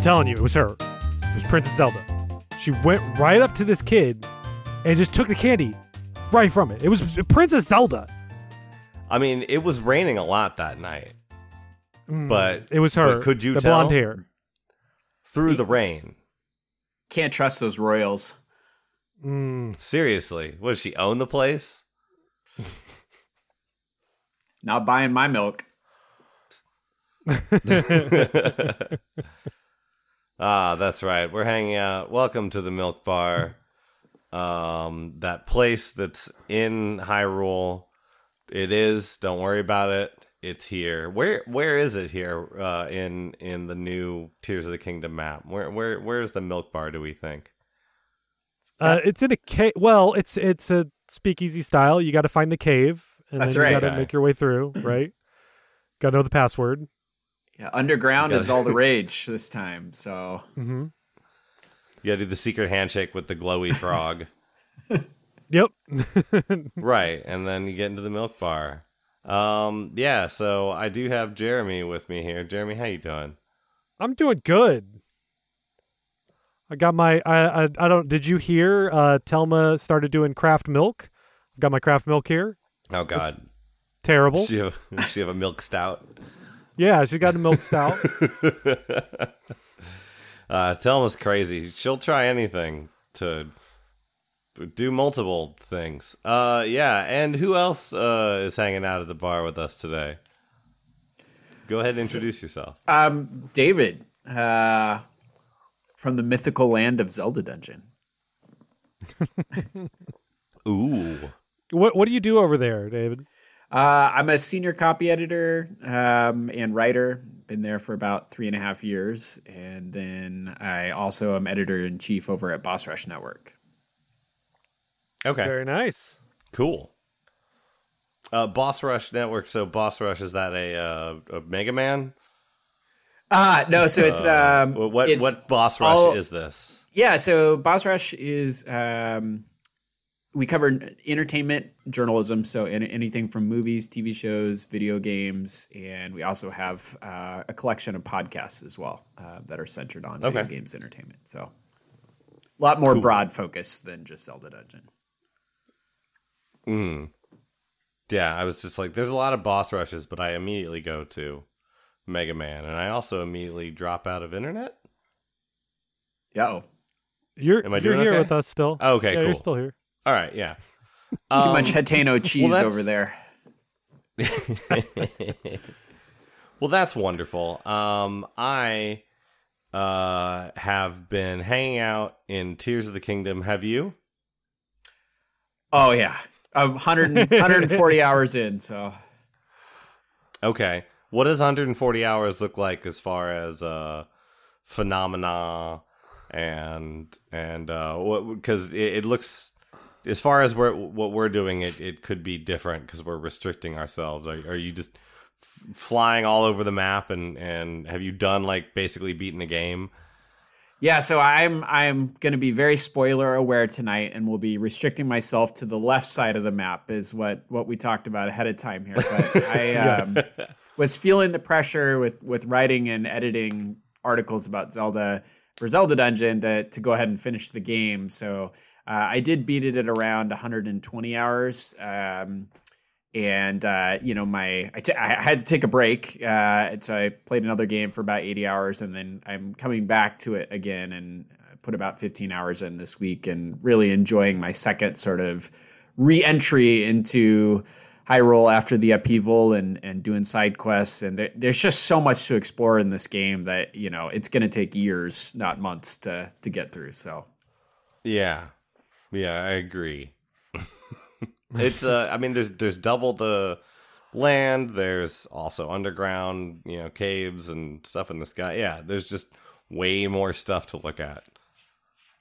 I'm telling you, it was her. It was Princess Zelda. She went right up to this kid and just took the candy right from it. It was Princess Zelda. I mean, it was raining a lot that night, but It was her. could you the tell? blonde hair? through the rain. Can't trust those royals. Mm. Seriously, what does she own the place? Not buying my milk. Ah, that's right. We're hanging out. Welcome to the Milk Bar. Um, that place that's in Hyrule. It is. Don't worry about it. It's here. Where where is it here? Uh, in in the new Tears of the Kingdom map. Where where where is the Milk Bar? Do we think? Uh, it's in a cave. Well, it's it's a speakeasy style. You got to find the cave, and That's then you right. got to make your way through. Right? got to know the password. Yeah, underground Gotta- is all the rage this time. So hmm You gotta do the secret handshake with the glowy frog. Yep. right, and then you get into the Milk Bar. Um, yeah. So I do have Jeremy with me here. Jeremy, how you doing? I'm doing good. I got my. I I, I don't. Did you hear? Uh, Telma started doing craft milk. I've got my craft milk here. Oh God, Terrible. Does she have, does she have a milk stout? Yeah, she got a milk stout. uh, Telma's crazy. She'll try anything to do multiple things. Uh, yeah. And who else uh, is hanging out at the bar with us today? Go ahead and introduce yourself. um David, uh from the mythical land of Zelda Dungeon. Ooh. what What do you do over there, David? Uh, I'm a senior copy editor um, and writer. Been there for about three and a half years, and then I also am editor in chief over at Boss Rush Network. Okay. Very nice. Cool. Uh, Boss Rush Network. So Boss Rush is that a uh, a Mega Man? Ah, no, so it's Uh, um, what it's what Boss Rush all- is this? Yeah, so Boss Rush is um, we cover entertainment journalism, so in, anything from movies, TV shows, video games, and we also have uh, a collection of podcasts as well uh, that are centered on video games entertainment. So a lot more broad focus than just Zelda Dungeon. Mm. Yeah, I was just like, there's a lot of boss rushes, but I immediately go to Mega Man, and I also immediately drop out of internet. Yeah. oh, You're Am I you're doing here okay? with us still. Okay, yeah, You're cool. still here. All right, yeah. Too Um, much Hateno cheese that's- over there. well, that's wonderful. Um, I uh have been hanging out in Tears of the Kingdom. Have you? Oh yeah, I'm 100, 140 hours in. So Okay. What does 140 hours look like as far as uh phenomena and and uh what because it, it looks as far as we're what we're doing it it could be different because we're restricting ourselves are, are you just f- flying all over the map and and have you done like basically beating the game Yeah, so I'm I'm going to be very spoiler aware tonight, and will be restricting myself to the left side of the map, is what what we talked about ahead of time here. But I um, was feeling the pressure with with writing and editing articles about Zelda for Zelda Dungeon to to go ahead and finish the game. So uh, I did beat it at around 120 hours. Um, and uh, you know my I, t- I had to take a break uh, so i played another game for about 80 hours and then i'm coming back to it again and I put about 15 hours in this week and really enjoying my second sort of re-entry into hyrule after the upheaval and and doing side quests and there, there's just so much to explore in this game that you know it's going to take years not months to to get through so yeah yeah i agree it's uh i mean there's there's double the land there's also underground you know caves and stuff in the sky yeah there's just way more stuff to look at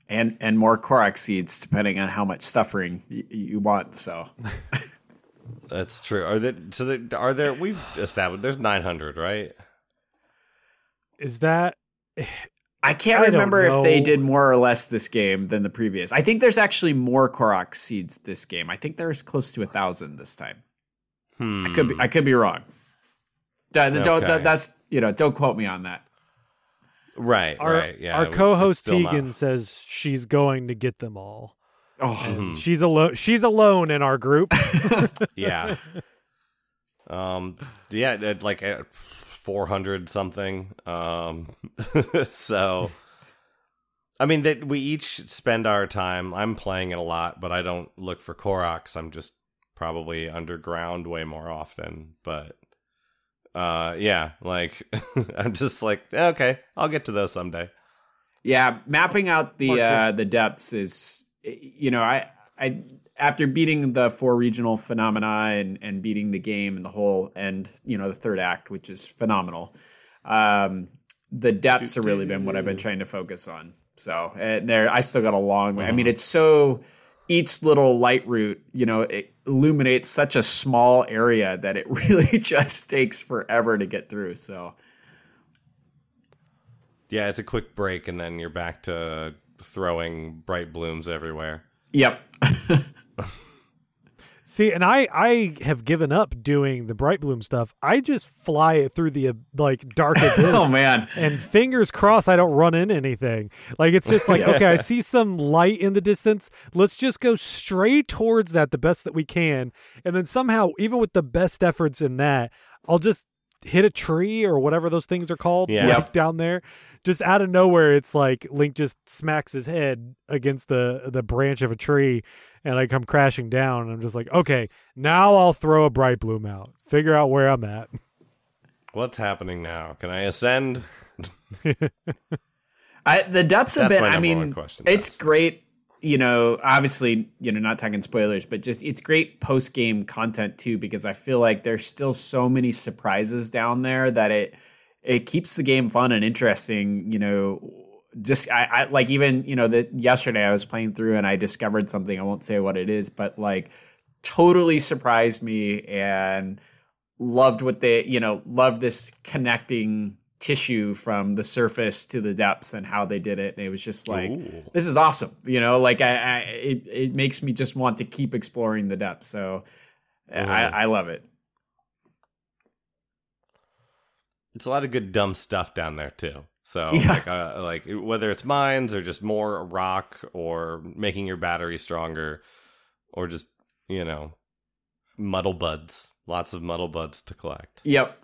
and and more korok seeds depending on how much suffering y- you want so That's true. Are there so there, are there? We've established there's 900, right? Is that I can't I remember if they did more or less this game than the previous. I think there's actually more Korok seeds this game. I think there's close to a thousand this time. Hmm. I could be I could be wrong. Don't, okay. don't, that's you know don't quote me on that. Right, our, right, yeah. Our co-host Tegan not... says she's going to get them all. Oh, mm-hmm. she's alone. She's alone in our group. yeah. Um. Yeah. Like. Uh, 400 something. Um, so, I mean, that we each spend our time. I'm playing it a lot, but I don't look for Koroks. I'm just probably underground way more often. But uh, yeah, like I'm just like, eh, okay, I'll get to those someday. Yeah, mapping out the uh, the depths is, you know, I I after beating the four regional phenomena and and beating the game and the whole and you know the third act, which is phenomenal. Um, the depths have really been what I've been trying to focus on. So and there, I still got a long way. I mean, it's so each little Lightroot, you know, it illuminates such a small area that it really just takes forever to get through. So Yeah, it's a quick break and then you're back to throwing bright blooms everywhere. yep. See, and I I have given up doing the bright bloom stuff. I just fly it through the like dark oh, abyss. oh man. And fingers crossed I don't run into anything. Like it's just like, okay, I see some light in the distance. Let's just go straight towards that the best that we can. And then somehow, even with the best efforts in that, I'll just hit a tree or whatever those things are called Yeah. like, down there. Just out of nowhere, it's like Link just smacks his head against the the branch of a tree and I come crashing down. And I'm just like, okay, now I'll throw a bright bloom out. Figure out where I'm at. What's happening now? Can I ascend? I, the depths have That's been. I mean, question, it's yes. great. You know, obviously, you know, not talking spoilers, but just it's great post game content too because I feel like there's still so many surprises down there that it it keeps the game fun and interesting. You know, just I, I like even you know that yesterday I was playing through and I discovered something. I won't say what it is, but like totally surprised me and loved what they you know loved this connecting tissue from the surface to the depths and how they did it and it was just like Ooh. this is awesome you know like i, I it, it makes me just want to keep exploring the depths so I. I love it It's a lot of good dumb stuff down there too. So Yeah. like uh, like whether it's mines or just more rock or making your battery stronger or just, you know, muddle buds. Lots of muddle buds to collect. yep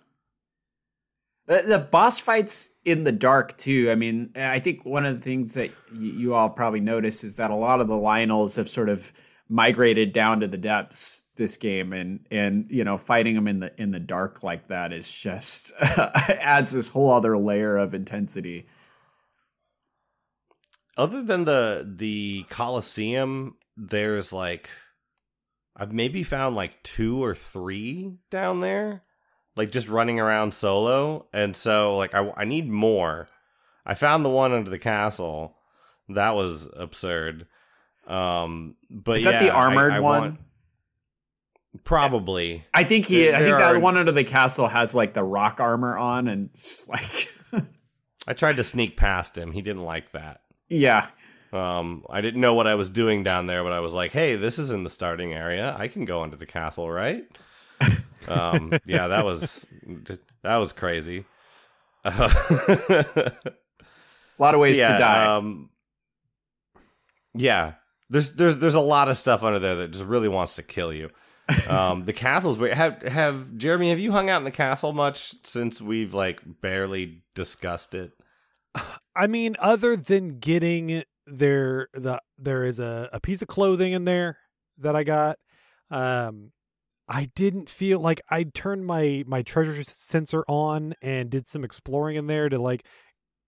the, the boss fights in the dark too i mean i think one of the things that y- you all probably notice is that a lot of the Lynels have sort of migrated down to the depths this game and and you know fighting them in the in the dark like that is just adds this whole other layer of intensity Other than the the Coliseum, there's like I've maybe found like two or three down there, like just running around solo. And so like I I need more. I found the one under the castle. That was absurd. Um, but is yeah, that the armored I one want- probably. I think he. There- I think that are- one under the castle has like the rock armor on, and just like, I tried to sneak past him. He didn't like that. yeah, Um, I didn't know what I was doing down there, but I was like, "Hey, this is in the starting area. I can go into the castle, right?" um, yeah, that was that was crazy. a lot of ways yeah, to die. Um, yeah, there's there's there's a lot of stuff under there that just really wants to kill you. Um, the castles. Have have Jeremy? Have you hung out in the castle much since we've like barely discussed it? I mean, other than getting there, the there is a, a piece of clothing in there that I got. Um, I didn't feel like I turned my my treasure sensor on and did some exploring in there to like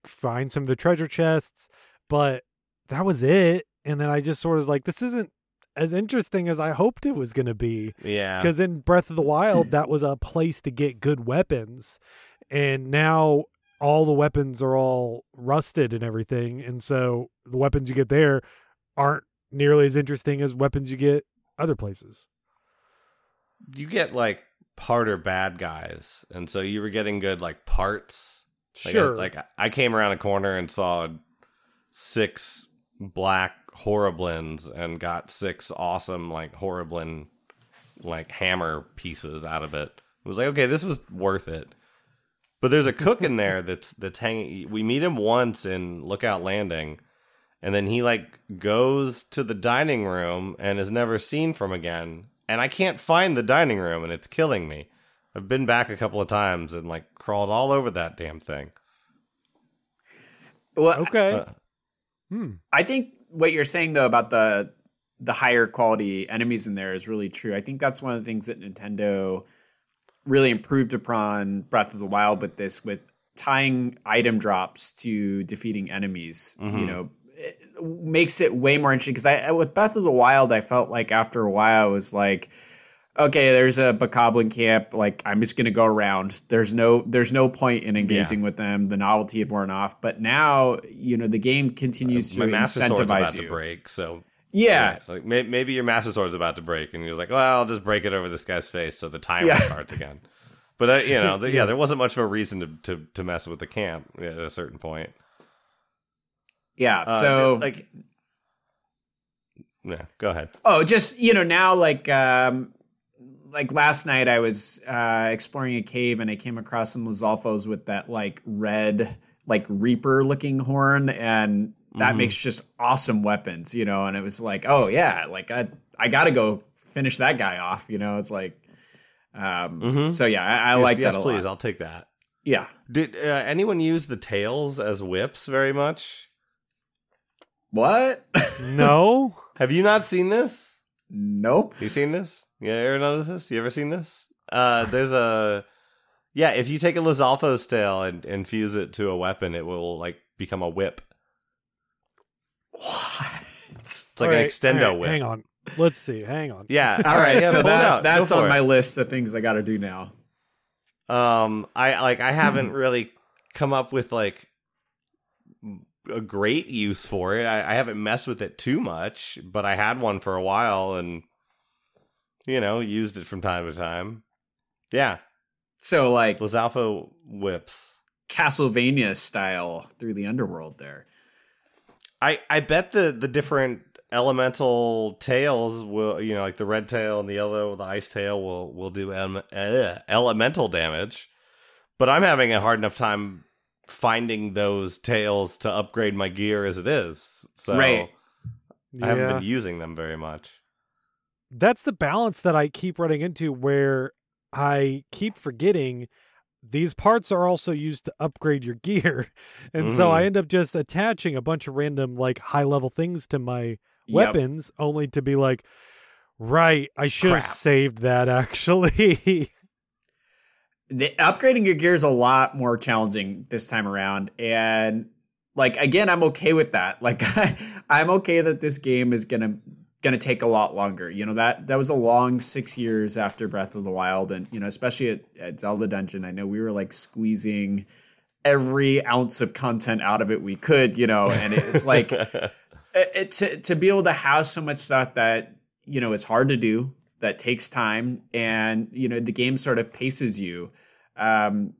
find some of the treasure chests, but that was it. And then I just sort of was like, this isn't as interesting as I hoped it was going to be Yeah, because in Breath of the Wild, that was a place to get good weapons, and now all the weapons are all rusted and everything, and so the weapons you get there aren't nearly as interesting as weapons you get other places. you get like part or bad guys, and so you were getting good like parts. Like, I- Sure, like I came around a corner and saw six black horriblins and got six awesome like horriblin like hammer pieces out of it. It was like okay, this was worth it. But there's a cook in there that's that's hanging. We meet him once in Lookout Landing, and then he like goes to the dining room and is never seen from again. And I can't find the dining room, and it's killing me. I've been back a couple of times and like crawled all over that damn thing. Well, Okay. Uh, hmm. I think what you're saying though about the the higher quality enemies in there is really true. I think that's one of the things that Nintendo really improved upon Breath of the Wild with this with tying item drops to defeating enemies. You Mhm. know, it makes it way more interesting because I with Breath of the Wild I felt like after a while I was like okay, there's a Bokoblin camp. Like, I'm just gonna go around. There's no, there's no point in engaging with them. The novelty had worn off. But now, you know, the game continues my to master sword's about incentivize to break, so Yeah, like may- maybe your master sword's about to break, and you're like, well, I'll just break it over this guy's face so the timer Yeah. starts again. But uh, you know, th- yeah, there wasn't much of a reason to, to, to mess with the camp at a certain point. yeah. Uh, so, like, yeah, go ahead. oh, just you know, now like, um, like last night I was uh, exploring a cave and I came across some Lizalfos with that like red, like Reaper looking horn, and that Mhm. makes just awesome weapons, you know. And it was like, oh yeah, like I, I got to go finish that guy off, you know. It's like, um, Mhm. so yeah, I, I yes, like yes, that a please, lot. I'll take that. Yeah. Did uh, anyone use the tails as whips very much? What? No. Have you not seen this? Nope. You seen this? Yeah, ever noticed this? You ever seen this? Uh, there's a yeah. If you take a Lizalfo's tail and, and fuse it to a weapon, it will like become a whip. What? It's like an extendo whip. Hang on. Let's see. Hang on. Yeah. All right, yeah, so that that's on it. my list of things I got to do now. Um, I like I haven't really come up with like a great use for it. I, I haven't messed with it too much, but I had one for a while and you know used it from time to time. Yeah, So like Lizalfo whips. Castlevania style through the underworld there. I I bet the the different elemental tails will you know like the red tail and the yellow the ice tail will will do ele- uh, elemental damage but i'm having a hard enough time finding those tails to upgrade my gear as it is so Right. i haven't Yeah. been using them very much That's the balance that I keep running into where I keep forgetting these parts are also used to upgrade your gear. And so I Mhm. end up just attaching a bunch of random like high level things to my Yep. weapons only to be like right, I should have saved that actually. The, upgrading your gear is a lot more challenging this time around, and like again, I'm okay with that. Like I'm okay that this game is gonna gonna take a lot longer. You know that that was a long six years after Breath of the Wild, and you know especially at, at Zelda Dungeon, I know we were like squeezing every ounce of content out of it we could. You know, and it's like it, it, to to be able to have so much stuff that you know it's hard to do that takes time and you know the game sort of paces you um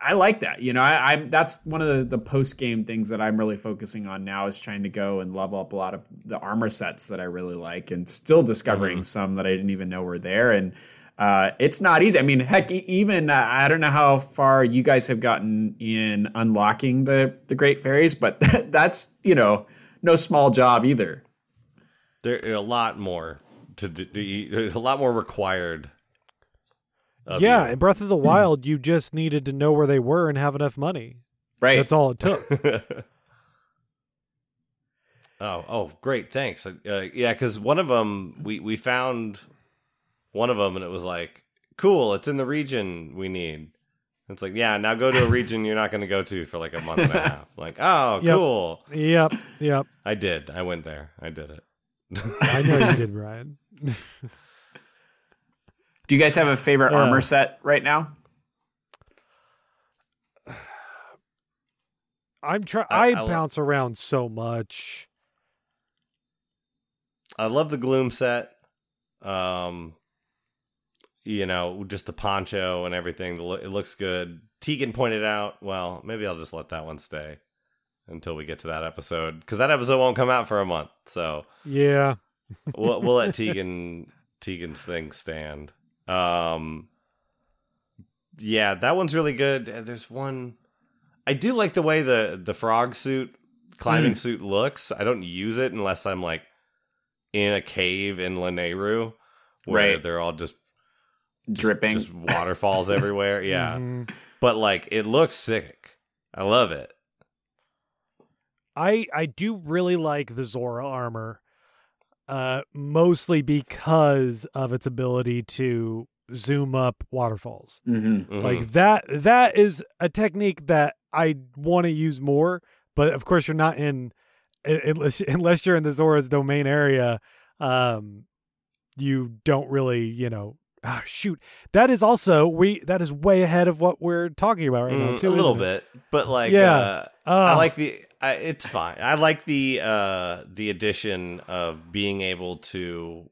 i like that you know I, i'm that's one of the, the post game things that i'm really focusing on now is trying to go and level up a lot of the armor sets that i really like and still discovering Mhm. some that i didn't even know were there and uh, it's not easy. I mean, heck, even uh, I don't know how far you guys have gotten in unlocking the the great fairies, but that's you know no small job either. there are a lot more to do a lot more required yeah, you. in Breath of the Wild, you just needed to know where they were and have enough money. Right. That's all it took. oh, oh, great, thanks. Uh, yeah, because one of them we we found one of them, and it was like, cool, it's in the region we need. It's like, yeah, now go to a region you're not going to go to for like a month and a half. Like, oh, Yep. cool. yep, yep. I did. I went there. I did it. I know you did, Ryan. Do you guys have a favorite Yeah. armor set right now? I'm try. I- I, I lo- bounce around so much. I love the gloom set. Um, you know, just the poncho and everything. It looks good. Tegan pointed out. Well, maybe I'll just let that one stay until we get to that episode because that episode won't come out for a month. So Yeah, we'll, we'll let Tegan Tegan's thing stand. Um, yeah, that one's really good. Uh, There's one I do like the way the the frog suit climbing suit looks. I don't use it unless I'm like in a cave in Lanayru where Right. they're all just Dripping. just waterfalls everywhere. Yeah. Mhm. But like it looks sick. I love it. I I do really like the Zora armor, uh, mostly because of its ability to zoom up waterfalls. mm-hmm. Mhm. Like that that is a technique that I want to use more, but of course you're not in unless unless you're in the Zora's domain area, um you don't really, you know, ah, shoot. That is also we that is way ahead of what we're talking about right now Mm, too. a little isn't it? bit, but like Yeah. uh, Ah, I like the. I, it's fine. I like the uh the addition of being able to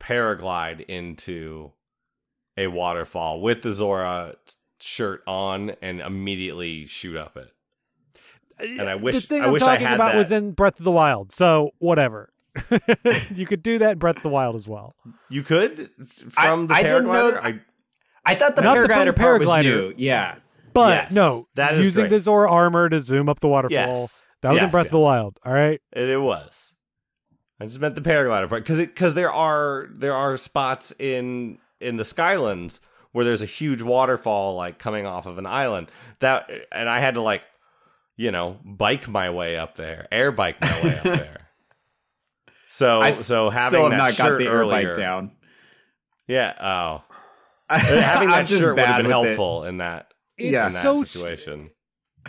paraglide into a waterfall with the Zora shirt on and immediately shoot up it. and I wish- the thing I am wish I talking had about was in Breath of the Wild. So whatever. you could do that in Breath of the Wild as well. You could from the I didn't know- paraglider. I, I thought the Not the- paraglider the part was paraglider. new. Yeah. But Yes, no, that is using great. the Zora armor to zoom up the waterfall. yes, That was in Yes, Breath of the. Wild. All right. It, it was. I just meant the paraglider part because because there are there are spots in in the Skylands where there's a huge waterfall like coming off of an island that and I had to like you know bike my way up there, air bike my way up there. So I s- so having still have that not got shirt the air earlier, bike down. yeah. Oh, having I'm that just shirt would have been with it. helpful in that It's Yeah. in that so situation.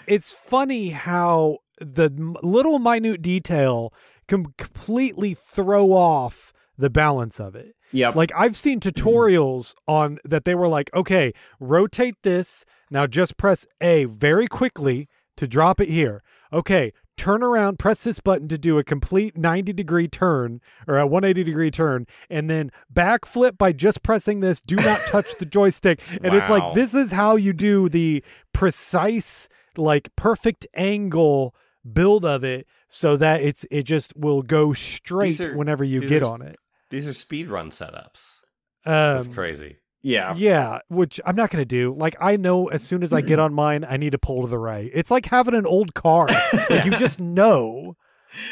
it's funny how the m- little minute detail can completely throw off the balance of it. Yeah. Like I've seen tutorials on that they were like, okay, rotate this. Now just press A very quickly to drop it here. Okay, turn around, press this button to do a complete 90 degree turn or a 180 degree turn, and then backflip by just pressing this. Do not touch the joystick. And it's like, this is how you do the precise, like perfect angle build of it so that it's it just will go straight are- whenever you get are- on it. These are speedrun setups. Um, That's crazy. Yeah. yeah, which I'm not going to do. Like, I know as soon as I get on mine, I need to pull to the right. It's like having an old car. Like, you just know.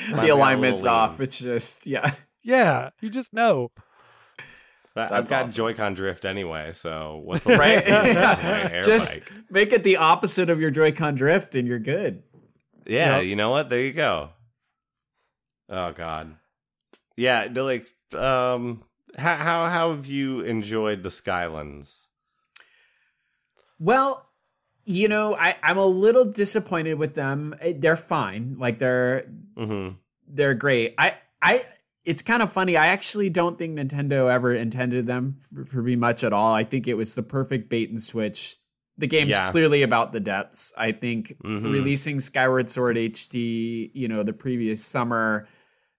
The alignment's off. lean. It's just yeah. Yeah, you just know. I- I've got awesome. Joy-Con drift anyway, so what's the Right. air Just bike? make it the opposite of your Joy-Con drift, and you're good. Yeah, Yep. you know what? There you go. Oh God. Yeah, the, like um how how how have you enjoyed the Skylands? Well, you know, I, I'm a little disappointed with them. Eh, They're fine. Like they're Mm-hmm. they're great. I I it's kind of funny. I actually don't think Nintendo ever intended them for, for me much at all. I think it was the perfect bait and switch. The game's Yeah. clearly about the depths. I think Mhm. releasing Skyward Sword HD, you know, the previous summer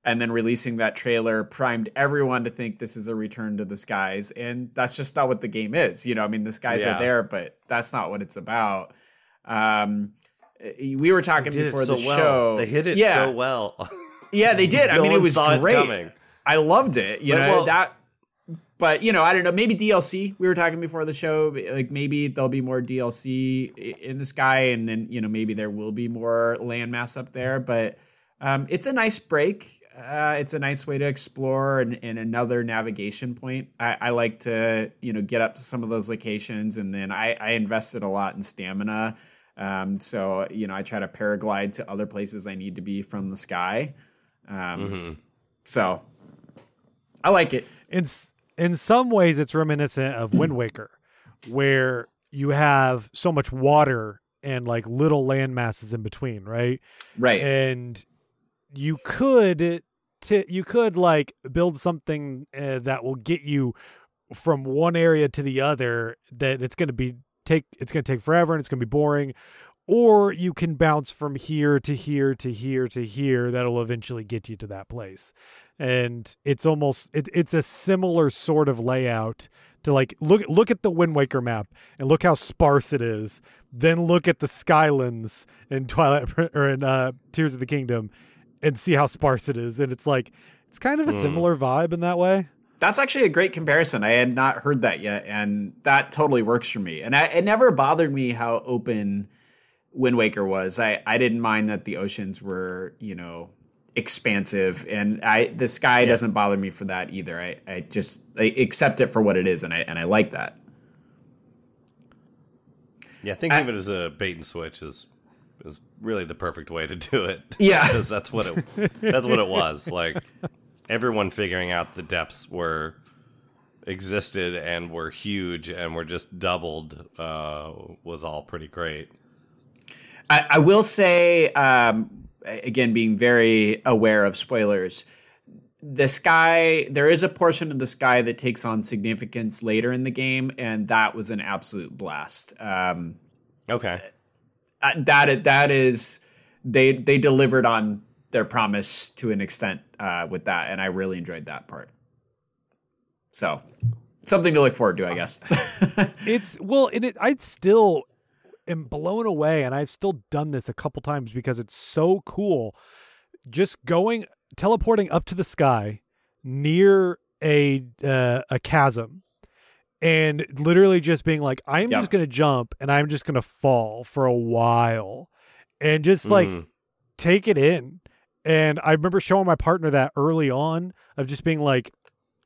and then releasing that trailer primed everyone to think this is a return to the skies and that's just not what the game is. You know, I mean the skies Yeah. are there, but that's not what it's about. Um eh, we were talking before so the well. show. They hit it yeah. so well. Yeah, they did. I mean, it was it great. I loved it. You But, know well- that. But you know, I don't know. Maybe DLC. We were talking before the show. Like maybe there'll be more DLC in the sky, and then you know maybe there will be more landmass up there. But um, it's a nice break. Uh, it's a nice way to explore and, and another navigation point. I, I like to you know get up to some of those locations, and then I, I invested a lot in stamina. Um, so you know I try to paraglide to other places I need to be from the sky. Um, Mm-hmm. so I like it. in in some ways it's reminiscent of Wind Waker, where you have so much water and like little land masses in between, right? Right. And you could you could like build something uh, that will get you from one area to the other that it's going to be take it's going to take forever and it's going to be boring or you can bounce from here to here to here to here that'll eventually get you to that place and it's almost it, it's a similar sort of layout to like look look at the Wind Waker map and look how sparse it is. Then look at the Skylands in Twilight or in uh, Tears of the Kingdom, and see how sparse it is. And it's like it's kind of a Hmm. similar vibe in that way. that's actually a great comparison. I had not heard that yet, and that totally works for me. And I, it never bothered me how open Wind Waker was. I, I didn't mind that the oceans were, you know, expansive, and I the sky yeah. doesn't bother me for that either. I, I just I accept it for what it is, and I and I like that. Yeah, thinking I, of it as a bait and switch is is really the perfect way to do it. Yeah, because that's what it that's what it was. Like everyone figuring out the depths were existed and were huge and were just doubled uh, was all pretty great. I, I will say, um, again, being very aware of spoilers. The sky, there is a portion of the sky that takes on significance later in the game, and that was an absolute blast. Um, okay, that that is they they delivered on their promise to an extent uh, with that, and I really enjoyed that part. So something to look forward to, I guess. it's well, and it I'd still am blown away, and I've still done this a couple times because it's so cool. Just going teleporting up to the sky near a uh, a chasm and literally just being like i'm yep. just gonna jump and i'm just gonna fall for a while and just like mm. take it in and I remember showing my partner that early on of just being like,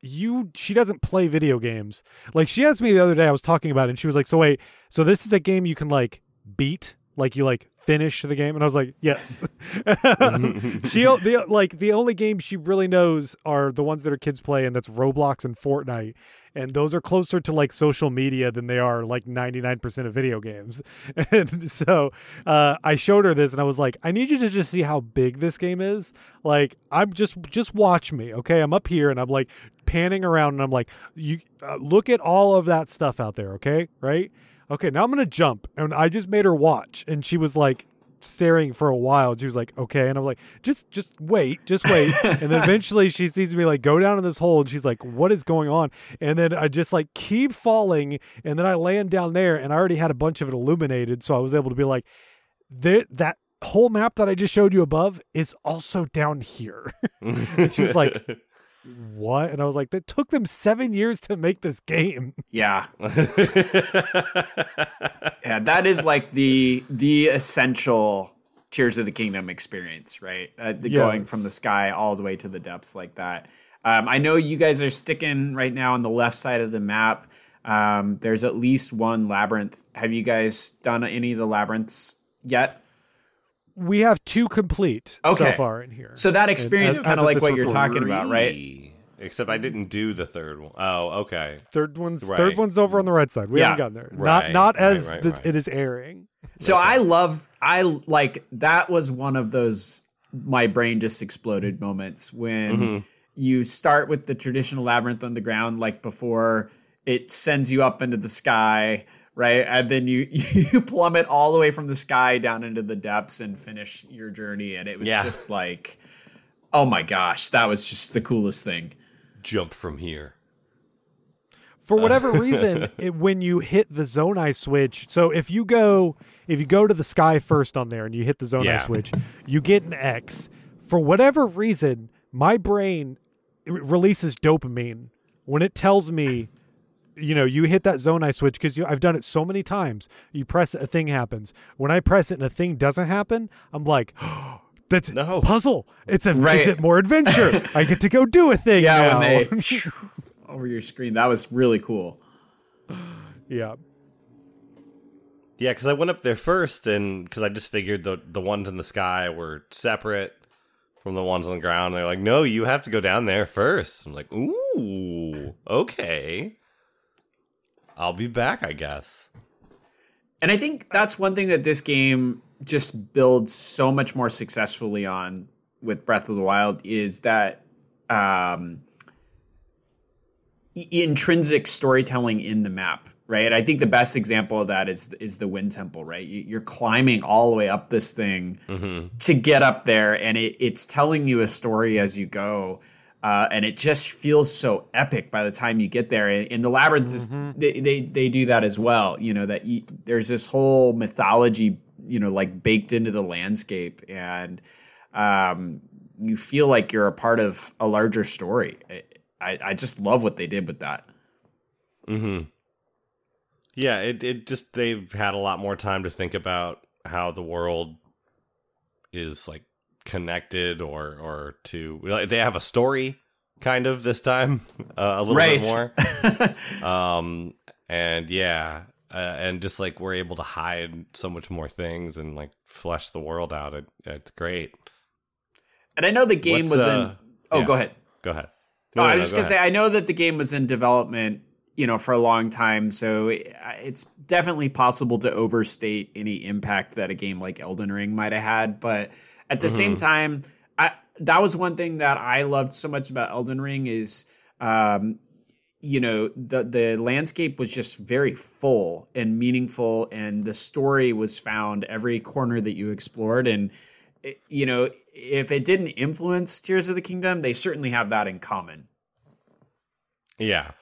you she doesn't play video games. Like she asked me the other day, I was talking about it, and she was like, So wait, so this is a game you can like beat? Like you like finish the game? And I was like, Yes. she the like the only games she really knows are the ones that her kids play, and that's Roblox and Fortnite. And those are closer to like social media than they are like 99% of video games. And so uh, i showed her this and i was like i need you to just see how big this game is. Like i'm just just watch me okay? I'm up here and i'm like panning around and i'm like you uh, look at all of that stuff out there okay? Right okay now i'm gonna jump and i just made her watch and she was like staring for a while. She was like, "Okay," and I'm like, "Just, just wait, just wait." and then eventually she sees me like go down in this hole, and she's like, "What is going on?" And then I just like keep falling, and then I land down there, and I already had a bunch of it illuminated, so I was able to be like, "That whole map that I just showed you above is also down here." and she was like, what? And I was like, that took them seven years to make this game. Yeah. yeah, that is like the the essential Tears of the Kingdom experience, right? Uh, yes. Going from the sky all the way to the depths like that. Um, I know you guys are sticking right now on the left side of the map. Um, there's at least one labyrinth. Have you guys done any of the labyrinths yet? We have two complete okay. so far in here. So that experience kind of like what you're talking about, right? Except I didn't do the third one. Oh, okay. Third one's right. third one's over on the right side. We yeah. haven't gotten there. Right. Not not as right, the, it is airing. So I love I like that was one of those my brain just exploded moments when mm-hmm. you start with the traditional labyrinth on the ground like before it sends you up into the sky right? And then you you plummet all the way from the sky down into the depths and finish your journey. And it was yeah. just like, oh my gosh, that was just the coolest thing. Jump from here. For whatever reason, it, when you hit the zone Zonai switch, so if you go if you go to the sky first on there and you hit the Zonai yeah. switch, you get an X. For whatever reason, my brain releases dopamine when it tells me you know, you hit that Zonai switch because I've done it so many times. You press it, a thing happens. When I press it and a thing doesn't happen, I'm like, oh, that's no. puzzle. It's a right. it's more adventure. I get to go do a thing. Yeah, now. when they over your screen, that was really cool. Yeah. Yeah, because I went up there first, and because I just figured the the ones in the sky were separate from the ones on the ground. They're like, no, you have to go down there first. I'm like, ooh, okay. I'll be back, I guess. And I think that's one thing that this game just builds so much more successfully on with Breath of the Wild is that um, intrinsic storytelling in the map, right? I think the best example of that is is the Wind Temple, right? You're climbing all the way up this thing mm-hmm. to get up there, and it, it's telling you a story as you go. Uh, and it just feels so epic by the time you get there. And, and the labyrinths, mm-hmm. they, they they do that as well. You know that you, there's this whole mythology, you know, like baked into the landscape, and um, you feel like you're a part of a larger story. I, I just love what they did with that. Hmm. Yeah. It it just they've had a lot more time to think about how the world is like connected or or to they have a story kind of this time uh, a little Right. bit more. um and yeah uh, and just like we're able to hide so much more things and like flesh the world out it, it's great And I know the game What's, was in. uh, Oh, yeah. go ahead. go ahead Oh, No, I no, was just go gonna say. I know that the game was in development, you know, for a long time, so it's definitely possible to overstate any impact that a game like Elden Ring might have had. But at the same Mm-hmm. time, I that was one thing that I loved so much about Elden Ring is, um, you know, the the landscape was just very full and meaningful, and the story was found every corner that you explored, and it- you know, if it didn't influence Tears of the Kingdom, they certainly have that in common. yeah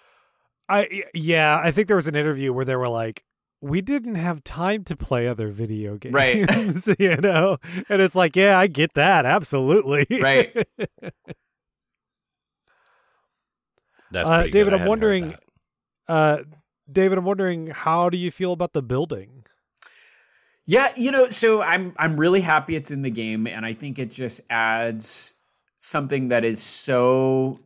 I yeah, I think there was an interview where they were like, "We didn't have time to play other video games," Right. you know, and it's like, yeah, I get that, absolutely, Right. that's Uh, David, good. I I'm wondering- Uh, David, I'm wondering, how do you feel about the building? Yeah, you know, so I'm I'm really happy it's in the game, and I think it just adds something that is so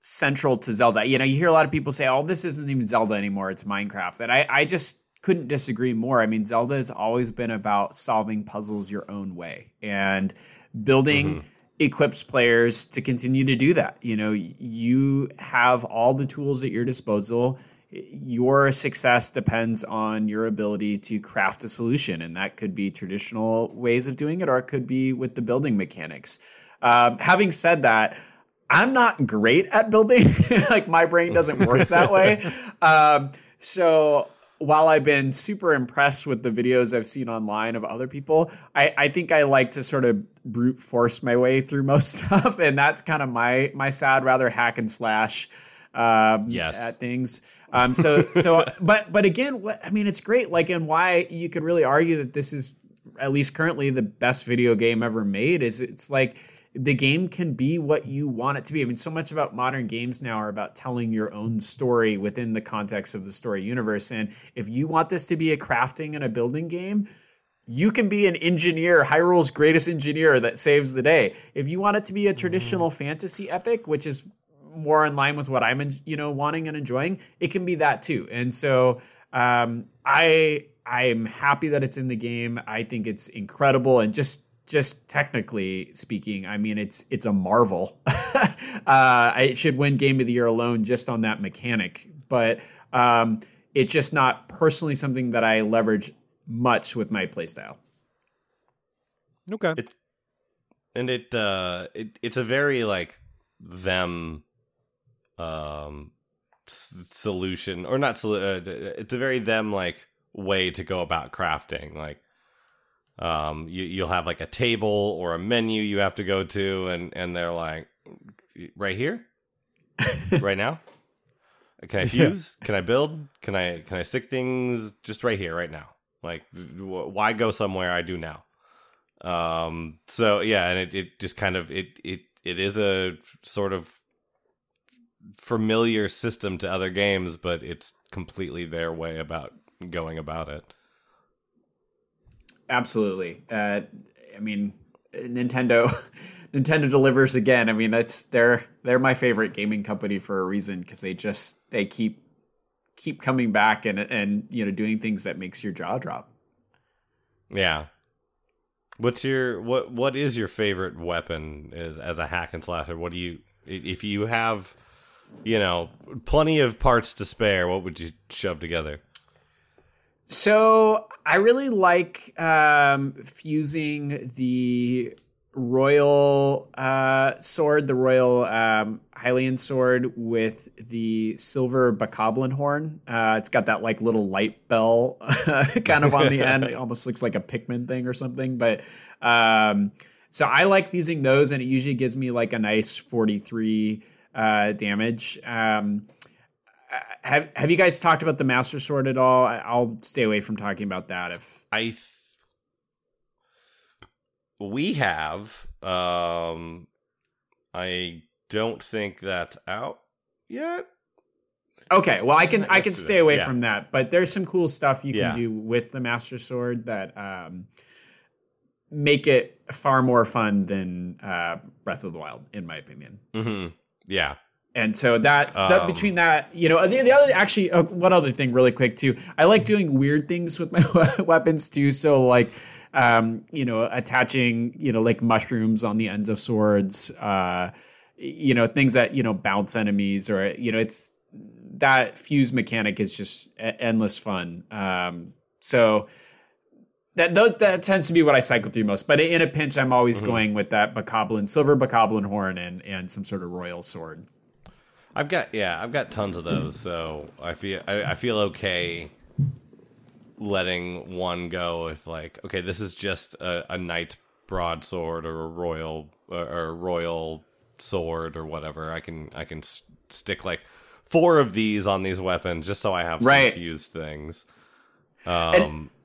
central to Zelda. You know, you hear a lot of people say, "Oh, this isn't even Zelda anymore; it's Minecraft," and I I just couldn't disagree more. I mean, Zelda has always been about solving puzzles your own way and building. equips players to continue to do that. You know, you have all the tools at your disposal. Your success depends on your ability to craft a solution, and that could be traditional ways of doing it, or it could be with the building mechanics. Um, having said that, I'm not great at building. like my brain doesn't work that way. Um, so while I've been super impressed with the videos I've seen online of other people, I, I think I like to sort of brute force my way through most stuff, and that's kind of my my sad, rather hack and slash um, Yes. at things. Um, so so, but but again, what I mean, it's great. Like, and why you could really argue that this is at least currently the best video game ever made is it's like the game can be what you want it to be. I mean, so much about modern games now are about telling your own story within the context of the story universe. And if you want this to be a crafting and a building game, you can be an engineer, Hyrule's greatest engineer that saves the day. If you want it to be a traditional fantasy epic, which is more in line with what I'm, you know, wanting and enjoying, it can be that too. And so um, I I am happy that it's in the game. I think it's incredible and just just technically speaking, I mean it's it's a marvel. uh, it should win Game of the Year alone just on that mechanic, but um, it's just not personally something that I leverage much with my playstyle. Okay. It's and it uh it it's a very like them um s- solution or not solu- uh, it's a very them like way to go about crafting like um you you'll have like a table or a menu you have to go to and and they're like right here? Right now? Can i Yeah. fuse? Can i build? Can i can i stick things just right here right now? Like wh- why go somewhere i do now? Um so yeah and it, it just kind of it it it is a sort of familiar system to other games but it's completely their way about going about it Absolutely. Uh, I mean, Nintendo. Nintendo delivers again. I mean, that's they're they're my favorite gaming company for a reason because they just they keep keep coming back and and you know doing things that makes your jaw drop. yeah what's your what what is your favorite weapon is as a hack and slasher what do you if you have you know plenty of parts to spare what would you shove together So I really like um, fusing the royal uh, sword, the royal um, Hylian sword, with the silver Bokoblin horn. Uh, it's got that like little light bell kind of on the end. It almost looks like a Pikmin thing or something. But um, so I like fusing those, and it usually gives me like a nice forty-three uh, damage. Um, have Have you guys talked about the Master Sword at all? I'll stay away from talking about that. If I th- we have um I don't think that's out yet. Okay, well I can I, can stay away Yeah. from that, but there's some cool stuff you can Yeah. do with the Master Sword that um, make it far more fun than uh, Breath of the Wild, in my opinion. Mm-hmm. Yeah. And so that, that Um, between that, you know, the, the other actually uh, one other thing really quick too. I like doing weird things with my weapons too. So like, um, you know, attaching you know like mushrooms on the ends of swords, uh, you know, things that you know bounce enemies or you know, it's that fuse mechanic is just e- endless fun. Um, so. That, those, that tends to be what I cycle through most, but in a pinch, I'm always going with that bokoblin, silver bokoblin horn, and and some sort of royal sword. I've got yeah, I've got tons of those, so I feel I, I feel okay letting one go if like okay, this is just a, a knight broadsword or a royal or a royal sword or whatever. I can I can stick like four of these on these weapons just so I have Right. some fused things. Um, I,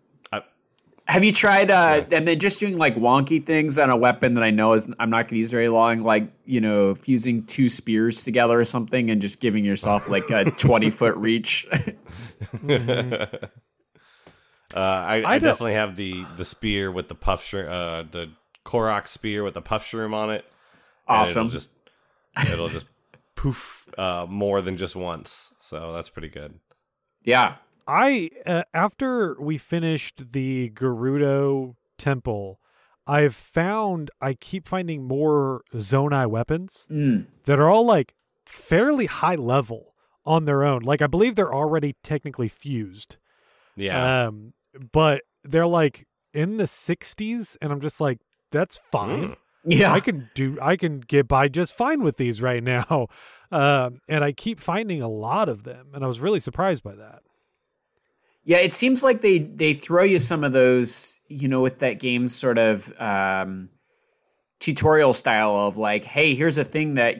Have you tried uh Yeah. and then just doing like wonky things on a weapon that I know is I'm not gonna use very long, like, you know, fusing two spears together or something and just giving yourself like a twenty foot reach. Uh, I, I, I definitely have the the spear with the puff shroom, uh, the Korok spear with the puff shroom on it. Awesome. It'll just it'll just poof uh, more than just once, so that's pretty good. yeah. I uh, after we finished the Gerudo temple, I've found I keep finding more Zonai weapons Mm. that are all like fairly high level on their own. Like I believe they're already technically fused. Yeah, Um but they're like in the 60s and I'm just like that's fine. Mm. Yeah. I can do I can get by just fine with these right now. Um and I keep finding a lot of them and I was really surprised by that. Yeah, it seems like they they throw you some of those, you know, with that game sort of um, tutorial style of like, hey, here's a thing that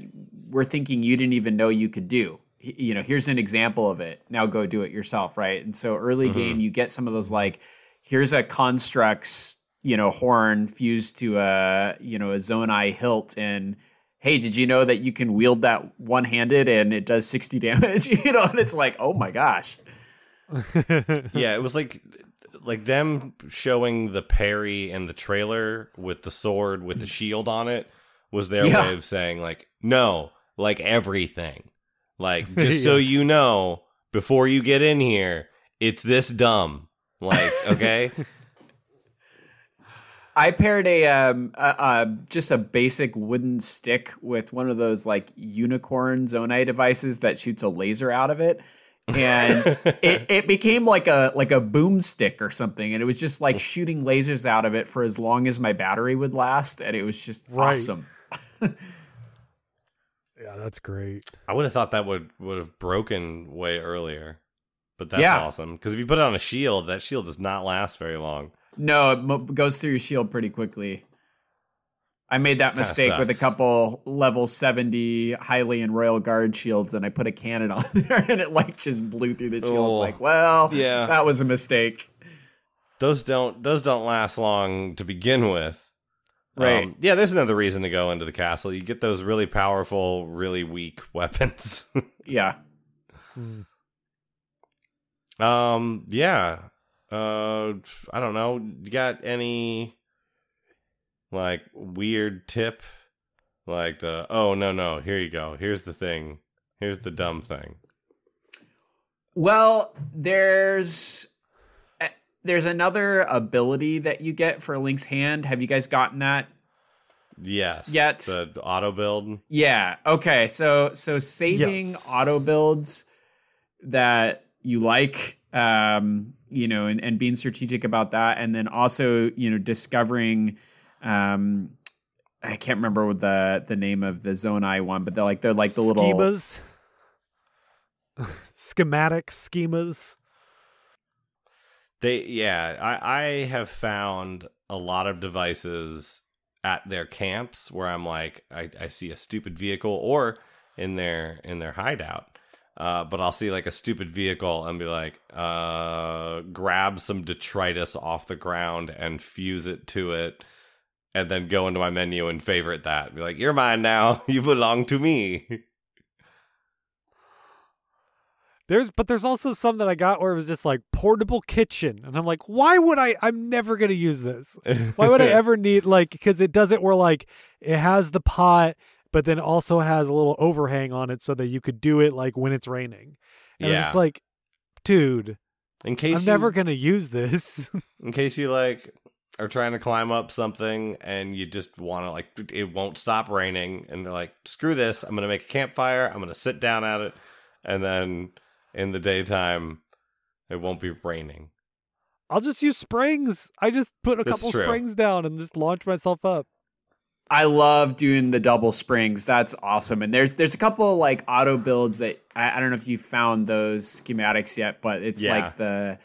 we're thinking you didn't even know you could do. You know, here's an example of it. Now go do it yourself, right? And so early game, you get some of those like, here's a constructs, you know, horn fused to a you know a Zonai hilt and. Hey, did you know that you can wield that one handed and it does 60 damage? You know, and it's like, oh my gosh. Yeah. It was like like them showing the parry and the trailer with the sword with the shield on it was their Yeah. way of saying like no, like everything, like just so you know before you get in here, it's this dumb. Like okay, I paired a um a, a just a basic wooden stick with one of those like unicorn Zonai devices that shoots a laser out of it. And it, it became like a like a boomstick or something, and it was just like shooting lasers out of it for as long as my battery would last, and it was just Right. awesome. Yeah, that's great. I would have thought that would would have broken way earlier, but that's Yeah. awesome because if you put it on a shield, that shield does not last very long. No, it mo- goes through your shield pretty quickly. I made that Kinda mistake with a couple level 70 highly and royal guard shields, and I put a cannon on there and it like just blew through the shields. Oh, like, well, yeah. that was a mistake. Those don't those don't last long to begin with. Right. Um, yeah, there's another reason to go into the castle. You get those really powerful, really weak weapons. Yeah. Um, yeah. Uh, I don't know. You got any like weird tip? Like the oh no no here you go here's the thing here's the dumb thing Well, there's eh, there's another ability that you get for Link's hand. Have you guys gotten that? yes Yet. the auto build Yeah. Okay. So so saving Yes. auto builds that you like, um, you know, and, and being strategic about that, and then also you know discovering, um, I can't remember what the the name of the Zonai one, but they're like they're like the little schemas. Schematic schemas. They yeah, I I have found a lot of devices at their camps where I'm like I, I see a stupid vehicle or in their in their hideout. Uh, but I'll see like a stupid vehicle and be like, uh, grab some detritus off the ground and fuse it to it, and then go into my menu and favorite that. Be like, you're mine now. You belong to me. There's but there's also some that I got where it was just like portable kitchen, and I'm like, why would I? I'm never gonna use this. Why would I ever need like because it doesn't where like it has the pot, but then also has a little overhang on it so that you could do it like when it's raining. And Yeah. it's just like, dude, In case I'm you, never gonna use this. in case you like are trying to climb up something and you just want to like it won't stop raining and they're like screw this i'm gonna make a campfire i'm gonna sit down at it and then in the daytime it won't be raining I'll just use springs. I just put a That's couple springs down and just launch myself up. I love doing the double springs. That's awesome. And there's there's a couple like auto builds that I, I don't know if you found those schematics yet, but it's Yeah. like the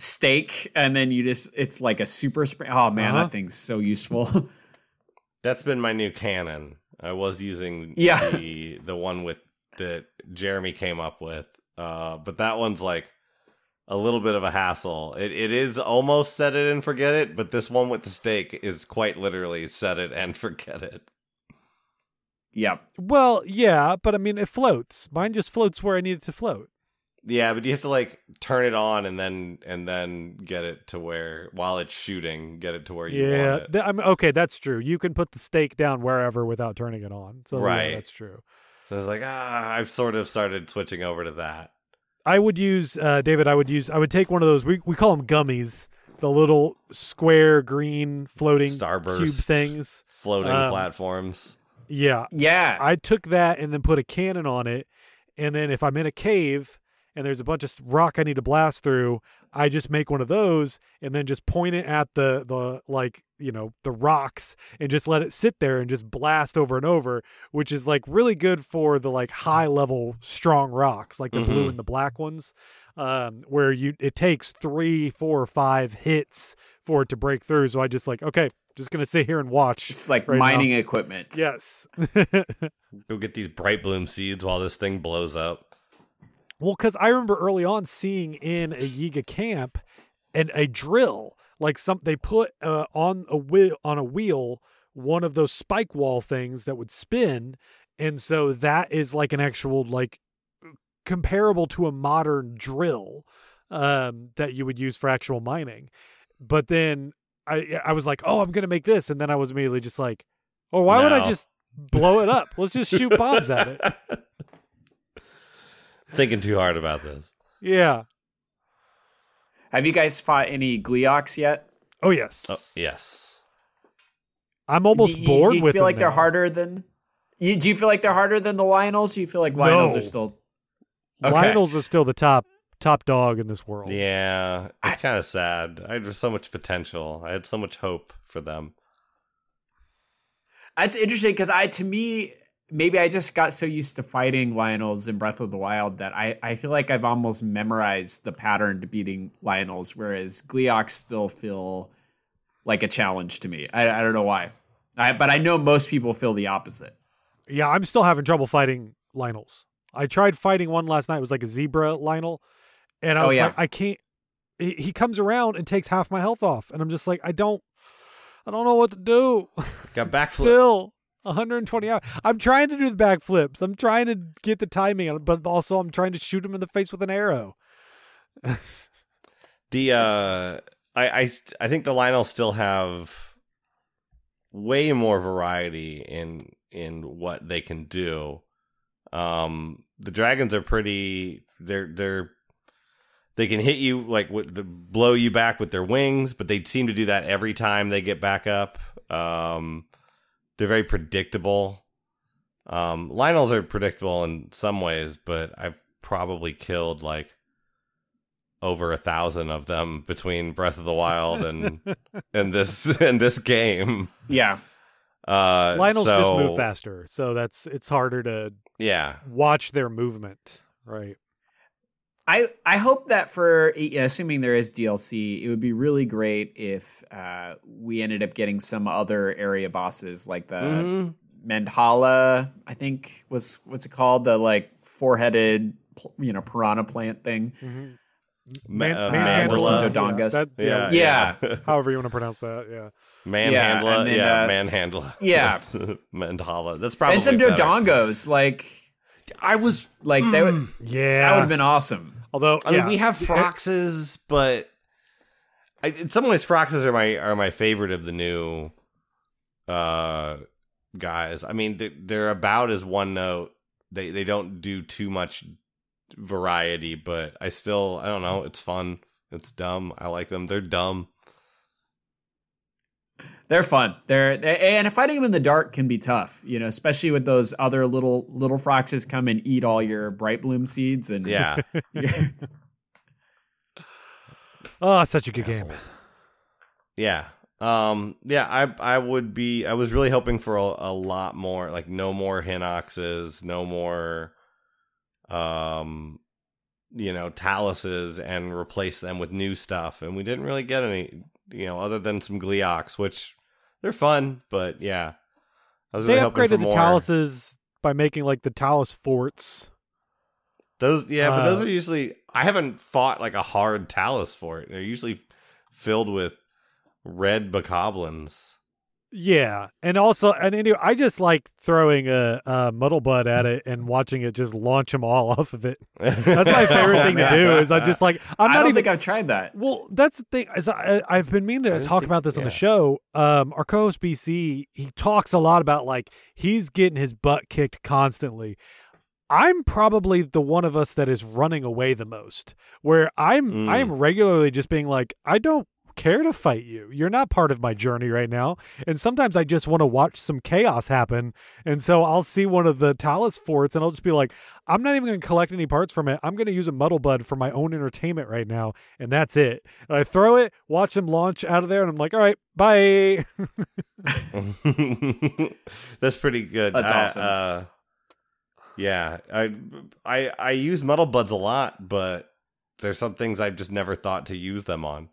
stake and then you just it's like a super spring. Oh man, Uh-huh. that thing's so useful. that's been my new cannon i was using Yeah. the the one with that jeremy came up with uh but that one's like a little bit of a hassle it, it is almost set it and forget it but this one with the stake is quite literally set it and forget it yep. Well, yeah, but I mean, it floats. Mine just floats where I need it to float. Yeah, but you have to like turn it on and then and then get it to where while it's shooting, get it to where you yeah, want it. th- I mean, okay, that's true. You can put the stake down wherever without turning it on. So yeah, Right. that's true. So it's like ah, I've sort of started switching over to that. I would use uh, David. I would use. I would take one of those. We we call them gummies. The little square green floating Starburst cube things. floating Um, platforms. Yeah, Yeah. I took that and then put a cannon on it, and then if I'm in a cave and there's a bunch of rock I need to blast through, I just make one of those and then just point it at the the like you know the rocks and just let it sit there and just blast over and over, which is like really good for the like high level strong rocks like the blue Mhm. and the black ones, um, where you it takes three, four, or five hits for it to break through. So I just like okay, just gonna sit here and watch. Just like right now. mining equipment. Yes. Go get these bright bloom seeds while this thing blows up. Well, because I remember early on seeing in a Yiga camp and a drill, like some they put uh, on a wheel on a wheel one of those spike wall things that would spin, and so that is like an actual like comparable to a modern drill um, that you would use for actual mining. But then I I was like, oh, I'm gonna make this, and then I was immediately just like, oh, why would I just blow it up? Let's just shoot bombs at it. Thinking too hard about this. Yeah. Have you guys fought any Gleeoks yet? Oh yes. Oh, yes. I'm almost do you, bored do you with feel them like they're harder than you do you feel like they're harder than the Lynels? Do you feel like Lynels No. are still Okay. Lynels are still the top top dog in this world. Yeah, it's kind of sad. I had so much potential. I had so much hope for them. That's interesting because I, to me, maybe I just got so used to fighting Lynels in Breath of the Wild that I, I feel like I've almost memorized the pattern to beating Lynels, whereas Gleeoks still feel like a challenge to me. I, I don't know why, I, but I know most people feel the opposite. Yeah, I'm still having trouble fighting Lynels. I tried fighting one last night. It was like a zebra Lynel, and I Oh, was yeah. like, I can't. He, he comes around and takes half my health off, and I'm just like, I don't, I don't know what to do. Got backflip. Still, 120 hours. I'm trying to do the backflips. I'm trying to get the timing, but also I'm trying to shoot him in the face with an arrow. The uh, I I I think the Lynel still have way more variety in in what they can do. Um, the dragons are pretty. They're they're they can hit you like with the blow you back with their wings, but they seem to do that every time they get back up. Um, they're very predictable. Um, Lynels are predictable in some ways, but I've probably killed like over a thousand of them between Breath of the Wild and and this and this game. Yeah, Uh, Lynels just move faster, so that's it's harder to Yeah, watch their movement. Right. I I hope that for assuming there is DLC, it would be really great if uh, we ended up getting some other area bosses like the Mhm. Mandhala, I think was what's it called? The like four headed, you know, piranha plant thing. Ma- uh, manhandla. Some Mandala. Dodongas. that- Yeah, Yeah. yeah. However you want to pronounce that. Yeah. Manhandla, and then, yeah, uh, Manhandla. yeah. That's, Mandala. That's probably and some better. Dodongos, like I was Like that would Yeah. that would have been awesome. Although I mean, we have Froxes, but I, in some ways, Froxes are my are my favorite of the new uh guys. I mean, they're, they're about as one note. They they don't do too much variety, but I still I don't know. It's fun. It's dumb. I like them. They're dumb. They're fun. They're and fighting them in the dark can be tough, you know, especially with those other little little froxes come and eat all your bright bloom seeds and Yeah. Oh, such a good game. Yeah. Um yeah, I I would be I was really hoping for a, a lot more like no more Hinoxes, no more um you know, Taluses and replace them with new stuff and we didn't really get any you know, other than some Gleeoks, which they're fun, but yeah. They really hoping for upgraded the. Taluses by making like the Talus forts. Those yeah, but those Uh, are usually I haven't fought like a hard Talus for it. They're usually filled with red bokoblins. Yeah, and also, and anyway, I just like throwing a, a muddle bud at it and watching it just launch them all off of it. That's my favorite thing to do. Is I just like I'm I not don't even. think I've tried that. well, that's the thing. Is I, I've been meaning to didn't talk think- about this on the show. Um, our co-host BC, he talks a lot about like he's getting his butt kicked constantly. I'm probably the one of us that is running away the most. Where I'm, I Mm. am regularly just being like, I don't care to fight you. You're not part of my journey right now. And sometimes I just want to watch some chaos happen. And so I'll see one of the Talus forts and I'll just be like, I'm not even going to collect any parts from it. I'm going to use a muddle bud for my own entertainment right now. And that's it. And I throw it, watch them launch out of there, and I'm like, all right, bye. That's pretty good. That's I- awesome. Uh, yeah, I I I use muddle buds a lot, but there's some things I've just never thought to use them on.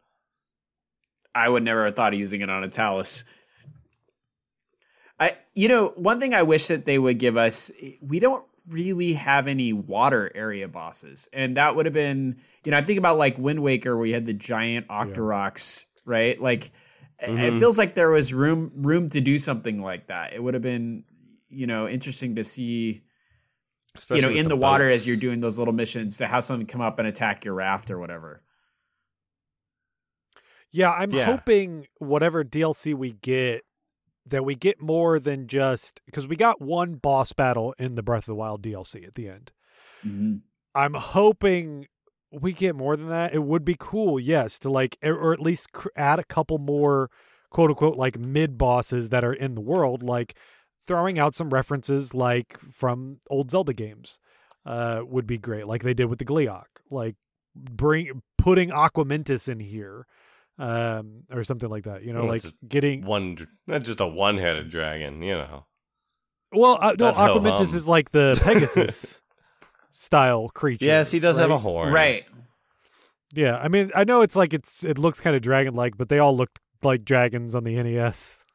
I would never have thought of using it on a Talus. I, you know, one thing I wish that they would give us, we don't really have any water area bosses, and that would have been, you know, I think about like Wind Waker where you had the giant Octoroks, right? Like, it- it feels like there was room room to do something like that. It would have been, you know, interesting to see, Especially you know, in the, water as you're doing those little missions to have something come up and attack your raft or whatever. Yeah, I'm Yeah. hoping whatever DLC we get that we get more than just because we got one boss battle in the Breath of the Wild DLC at the end. Mhm. I'm hoping we get more than that. It would be cool, yes, to like or- at least cr- add a couple more quote unquote like mid bosses that are in the world like throwing out some references like from old Zelda games. Uh would be great like they did with the Gleeok. Like bring putting Aquamentus in here um or something like that you know Well, like getting one, not just a one-headed dragon, you know. well uh, no That's is like the pegasus style creature Yes, he does have a horn. Right. yeah i mean i know it's like it's it looks kind of dragon like but they all look like dragons on the nes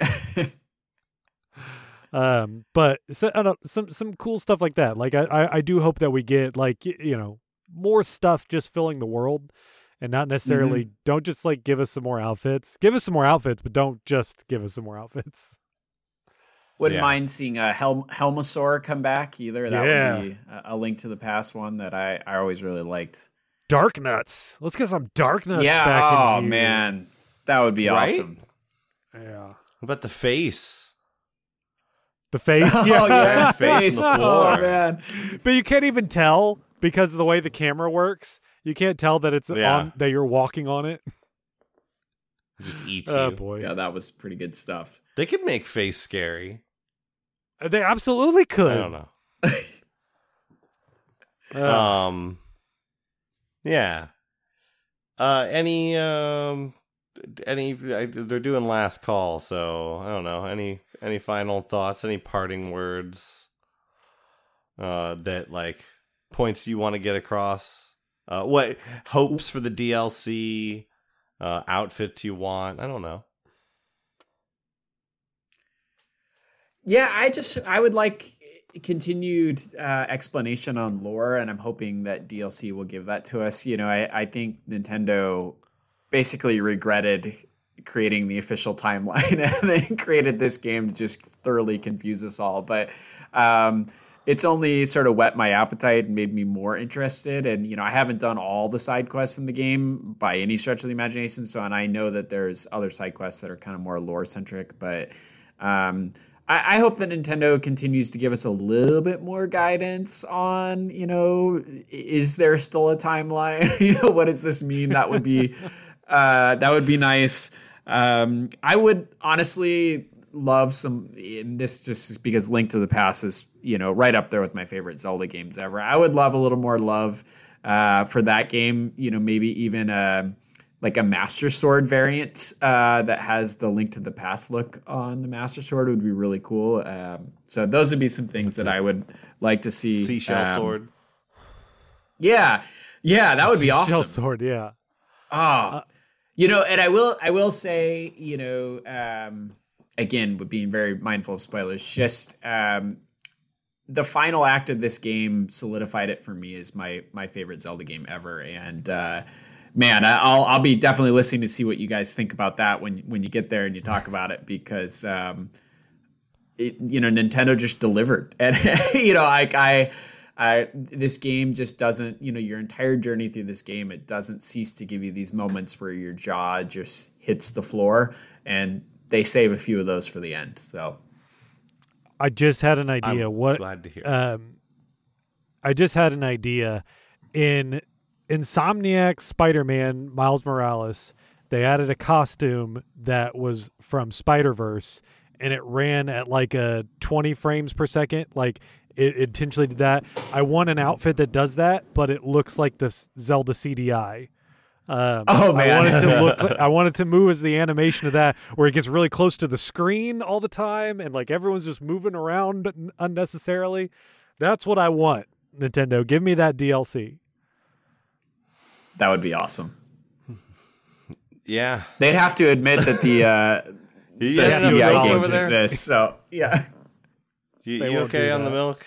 um but so, I don't know, some some cool stuff like that like I, I i do hope that we get like you know more stuff just filling the world and not necessarily mm-hmm. don't just like give us some more outfits give us some more outfits but don't just give us some more outfits Wouldn't Yeah. mind seeing a Hel- Helmasaur come back either. That Yeah. would be a, a link to the past one that I, I always really liked. Darknuts let's get some Darknuts yeah. back Oh in man, that would be Right? awesome. yeah What about the face? the face oh yeah, yeah, Face on the floor. Oh man. but you can't even tell because of the way the camera works you can't tell that it's Yeah. on that you're walking on it It just eats oh you. boy Yeah, that was pretty good stuff. They could make face scary. they absolutely could I don't know. Uh, Um, yeah. Uh, any um, any I, they're doing last call, so I don't know. Any any final thoughts? Any parting words? Uh, that like points you want to get across? Uh, what hopes for the DLC? Uh, outfits you want? I don't know. Yeah, I just I would like continued uh, explanation on lore, and I'm hoping that DLC will give that to us. You know, I, I think Nintendo basically regretted creating the official timeline and created this game to just thoroughly confuse us all. But um, it's only sort of whet my appetite and made me more interested. And you know, I haven't done all the side quests in the game by any stretch of the imagination. So, and I know that there's other side quests that are kind of more lore centric, but um, I, I hope that Nintendo continues to give us a little bit more guidance on, you know, is there still a timeline? you know, what does this mean? That would be uh, that would be nice. Um, I would honestly love some. This just because Link to the Past is you know right up there with my favorite Zelda games ever. I would love a little more love uh, for that game. You know, maybe even a like a Master Sword variant uh, that has the Link to the Past look on the Master Sword would be really cool. Um, so those would be some things that I would like to see. Seashell um, sword. Yeah, yeah, that would be awesome. Shell awesome. sword, yeah. Ah, you know, and I will, I will say, you know, um, again, with being very mindful of spoilers, just um, the final act of this game solidified it for me as my my favorite Zelda game ever, and uh, man, I'll I'll be definitely listening to see what you guys think about that when when you get there and you talk about it because. Um, it, you know, Nintendo just delivered, and you know, I, I, I, this game just doesn't, you know, your entire journey through this game, it doesn't cease to give you these moments where your jaw just hits the floor, and they save a few of those for the end. So, I just had an idea. I'm what glad to hear. um I just had an idea in Insomniac Spider-Man Miles Morales. They added a costume that was from Spider-Verse and it ran at like a 20 frames per second. Like it intentionally did that. I want an outfit that does that, but it looks like the Zelda CDI. Um, Oh, I man. want it to look. Like, I wanted to move as the animation of that, where it gets really close to the screen all the time, and like everyone's just moving around unnecessarily. That's what I want. Nintendo, give me that DLC. that would be awesome. yeah. They'd have to admit that the uh, the Yeah, no CDI games exist. So, yeah. You, you okay do on the milk,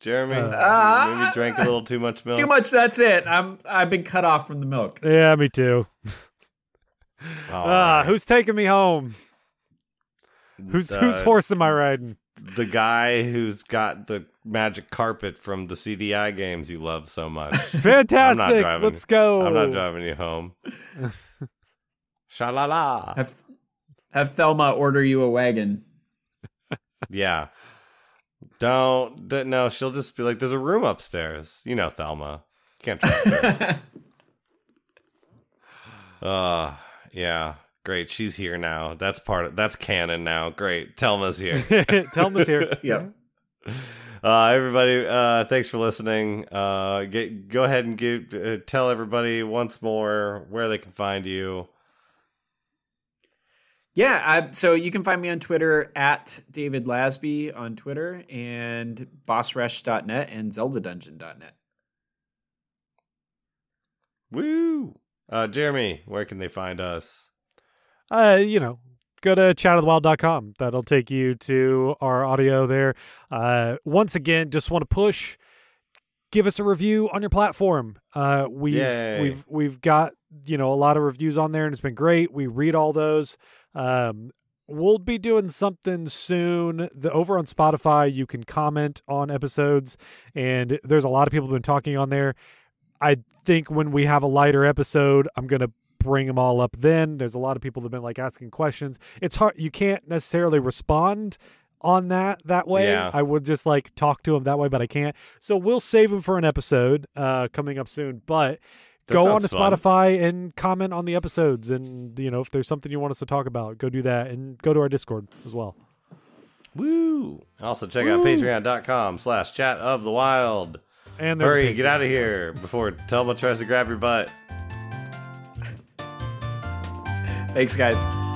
Jeremy? Uh, Maybe drank a little too much milk. Too much. That's it. I'm I've been cut off from the milk. Yeah, me too. All Ah, right. who's taking me home? Who's whose Uh, horse am I riding? The guy who's got the magic carpet from the CDI games you love so much. Fantastic. driving. Let's go. I'm not driving you home. Sha la la. Have have Telma order you a wagon. Yeah. Don't, no, she'll just be like, there's a room upstairs. You know, Telma. Can't trust her. uh, yeah. Great. She's here now. That's part of, that's canon now. Great. Telma's here. Telma's here. Yep. Uh, everybody, uh, thanks for listening. Uh, get, go ahead and give, uh, tell everybody once more where they can find you. Yeah, I, so you can find me on Twitter at David Lasby on Twitter and bossrush.net and zeldadungeon.net. Woo! Uh, Jeremy, where can they find us? uh, you know, go to chatofthewild.com. That'll take you to our audio there. Uh, once again, just want to push. Give us a review on your platform. Uh, we've Yay. we've we've got you know a lot of reviews on there, and it's been great. We read all those. Um, we'll be doing something soon. The over on Spotify, you can comment on episodes, and there's a lot of people who've been talking on there. I think when we have a lighter episode, I'm gonna bring them all up then. There's a lot of people that've been like asking questions. It's hard. You can't necessarily respond on that that way. Yeah. I would just like talk to him that way, but I can't. So we'll save him for an episode uh, coming up soon. But That go on to fun. Spotify and comment on the episodes, and you know if there's something you want us to talk about, go do that, and go to our Discord as well. Woo! Also, check out patreon.com slash chat of the wild. And Hurry, get out of here before Telma tries to grab your butt. Thanks, guys.